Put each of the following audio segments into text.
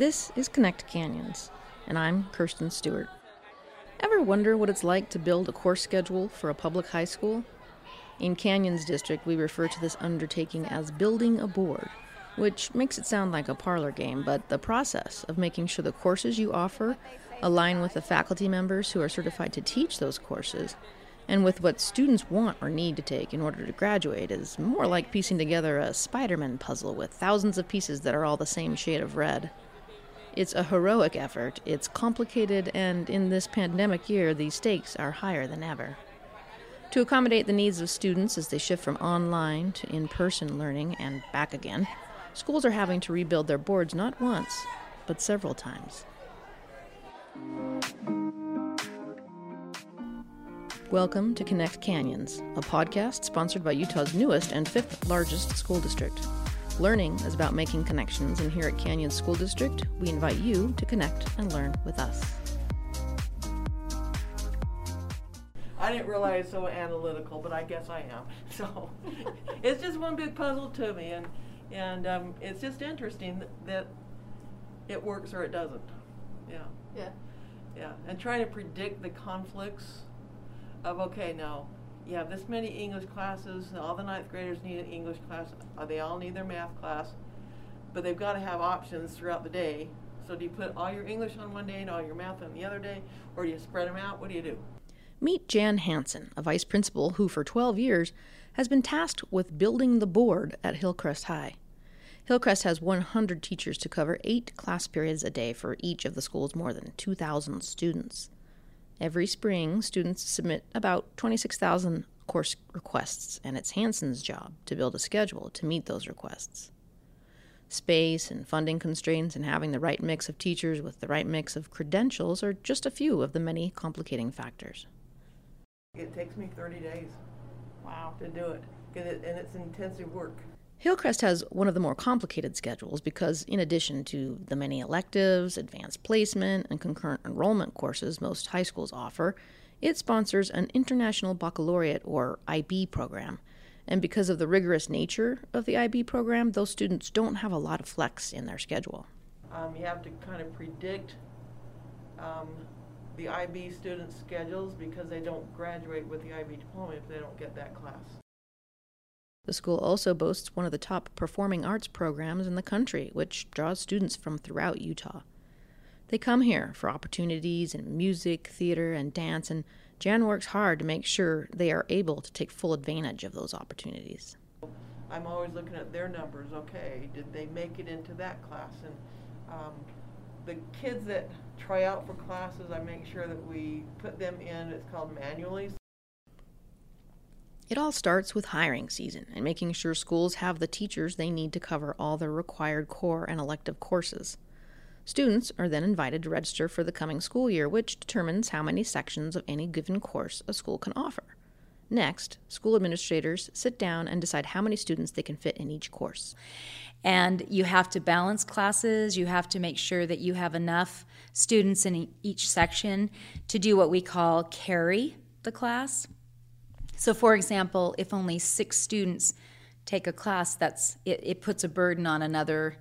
This is Connect Canyons, and I'm Kirsten Stewart. Ever wonder what it's like to build a course schedule for a public high school? In Canyons District, we refer to this undertaking as building a board, which makes it sound like a parlor game, but the process of making sure the courses you offer align with the faculty members who are certified to teach those courses and with what students want or need to take in order to graduate is more like piecing together a Spider Man puzzle with thousands of pieces that are all the same shade of red. It's a heroic effort, it's complicated, and in this pandemic year, the stakes are higher than ever. To accommodate the needs of students as they shift from online to in person learning and back again, schools are having to rebuild their boards not once, but several times. Welcome to Connect Canyons, a podcast sponsored by Utah's newest and fifth largest school district. Learning is about making connections, and here at Canyons School District, we invite you to connect and learn with us. I didn't realize so analytical, but I guess I am. So it's just one big puzzle to me, and and um, it's just interesting that, that it works or it doesn't. Yeah. Yeah. Yeah, and trying to predict the conflicts of okay now you have this many English classes, all the ninth graders need an English class, uh, they all need their math class, but they've got to have options throughout the day. So do you put all your English on one day and all your math on the other day, or do you spread them out? What do you do? Meet Jan Hansen, a vice principal who, for 12 years, has been tasked with building the board at Hillcrest High. Hillcrest has 100 teachers to cover eight class periods a day for each of the school's more than 2,000 students. Every spring, students submit about 26,000 course requests, and it's Hansen's job to build a schedule to meet those requests. Space and funding constraints and having the right mix of teachers with the right mix of credentials are just a few of the many complicating factors. It takes me 30 days. Wow. To do it, it and it's intensive work. Hillcrest has one of the more complicated schedules because, in addition to the many electives, advanced placement, and concurrent enrollment courses most high schools offer, it sponsors an International Baccalaureate or IB program. And because of the rigorous nature of the IB program, those students don't have a lot of flex in their schedule. Um, you have to kind of predict um, the IB students' schedules because they don't graduate with the IB diploma if they don't get that class. The school also boasts one of the top performing arts programs in the country, which draws students from throughout Utah. They come here for opportunities in music, theater, and dance, and Jan works hard to make sure they are able to take full advantage of those opportunities. I'm always looking at their numbers. Okay, did they make it into that class? And um, the kids that try out for classes, I make sure that we put them in. It's called manually, it all starts with hiring season and making sure schools have the teachers they need to cover all their required core and elective courses. Students are then invited to register for the coming school year, which determines how many sections of any given course a school can offer. Next, school administrators sit down and decide how many students they can fit in each course. And you have to balance classes, you have to make sure that you have enough students in each section to do what we call carry the class. So, for example, if only six students take a class, that's it, it puts a burden on another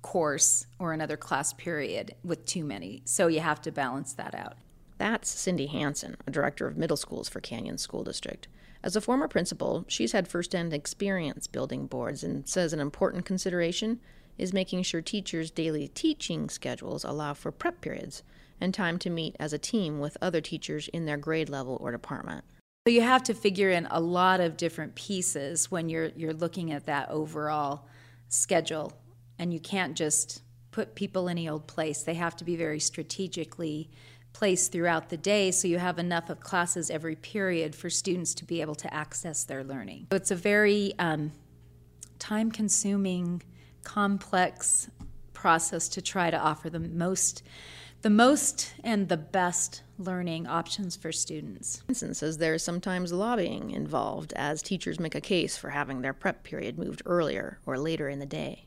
course or another class period with too many. So you have to balance that out. That's Cindy Hansen, a director of middle schools for Canyons School District. As a former principal, she's had firsthand experience building boards and says an important consideration is making sure teachers' daily teaching schedules allow for prep periods and time to meet as a team with other teachers in their grade level or department. So you have to figure in a lot of different pieces when you're you're looking at that overall schedule and you can't just put people in any old place. They have to be very strategically placed throughout the day so you have enough of classes every period for students to be able to access their learning. So it's a very um, time consuming, complex process to try to offer the most the most and the best learning options for students. Says there is sometimes lobbying involved as teachers make a case for having their prep period moved earlier or later in the day.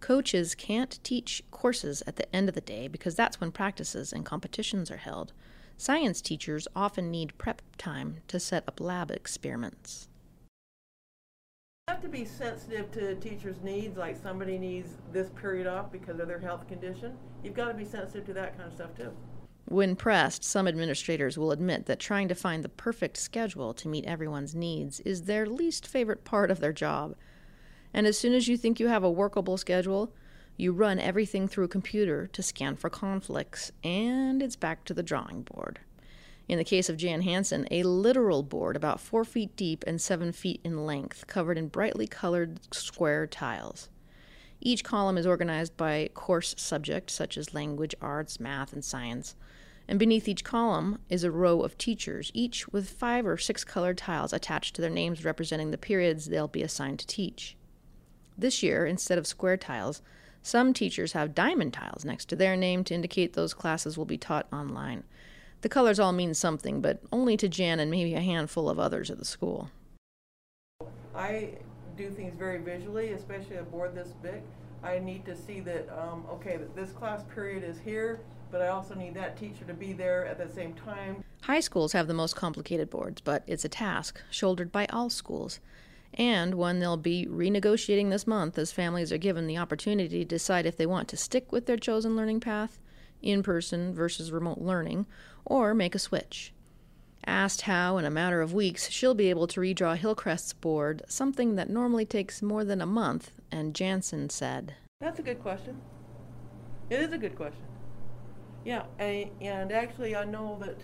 Coaches can't teach courses at the end of the day because that's when practices and competitions are held. Science teachers often need prep time to set up lab experiments. Have to be sensitive to teachers' needs, like somebody needs this period off because of their health condition. You've got to be sensitive to that kind of stuff too. When pressed, some administrators will admit that trying to find the perfect schedule to meet everyone's needs is their least favorite part of their job. And as soon as you think you have a workable schedule, you run everything through a computer to scan for conflicts, and it's back to the drawing board. In the case of Jan Hansen, a literal board about four feet deep and seven feet in length, covered in brightly colored square tiles. Each column is organized by course subject, such as language, arts, math, and science. And beneath each column is a row of teachers, each with five or six colored tiles attached to their names representing the periods they'll be assigned to teach. This year, instead of square tiles, some teachers have diamond tiles next to their name to indicate those classes will be taught online. The colors all mean something, but only to Jan and maybe a handful of others at the school. I do things very visually, especially a board this big. I need to see that, um, okay, that this class period is here, but I also need that teacher to be there at the same time. High schools have the most complicated boards, but it's a task shouldered by all schools, and one they'll be renegotiating this month as families are given the opportunity to decide if they want to stick with their chosen learning path, in person versus remote learning, or make a switch. Asked how, in a matter of weeks, she'll be able to redraw Hillcrest's board, something that normally takes more than a month, Jan Hansen said, That's a good question. It is a good question. Yeah, and, and actually, I know that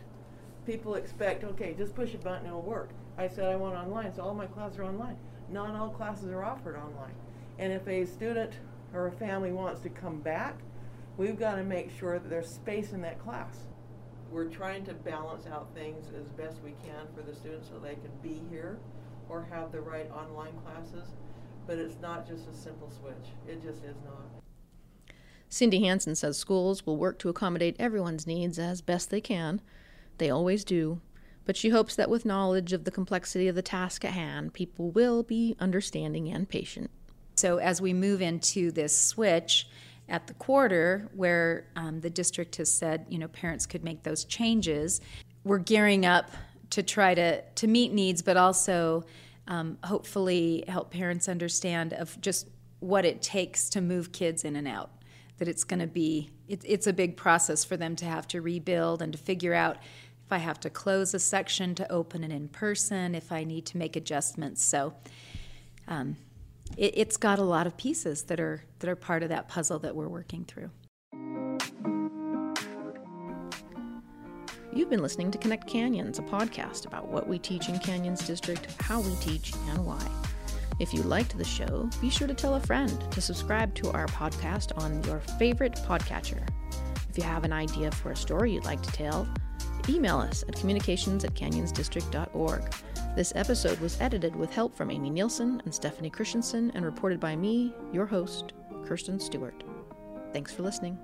people expect, okay, just push a button, it'll work. I said I want online, so all my classes are online. Not all classes are offered online. And if a student or a family wants to come back, we've got to make sure that there's space in that class we're trying to balance out things as best we can for the students so they can be here or have the right online classes. But it's not just a simple switch. It just is not. Cindy Hansen says schools will work to accommodate everyone's needs as best they can. They always do. But she hopes that with knowledge of the complexity of the task at hand, people will be understanding and patient. So as we move into this switch, at the quarter where um, the district has said you know parents could make those changes. We're gearing up to try to to meet needs but also um, hopefully help parents understand of just what it takes to move kids in and out that it's going to be it, it's a big process for them to have to rebuild and to figure out if i have to close a section to open it in person if i need to make adjustments. So um, it, it's got a lot of pieces that are that are part of that puzzle that we're working through. You've been listening to Connect Canyons, a podcast about what we teach in Canyons District, how we teach, and why. If you liked the show, be sure to tell a friend to subscribe to our podcast on your favorite podcatcher. If you have an idea for a story you'd like to tell, email us at communications at canyonsdistrict.org. This episode was edited with help from Amy Nielsen and Stephanie Christensen and reported by me, your host, Kirsten Stewart. Thanks for listening.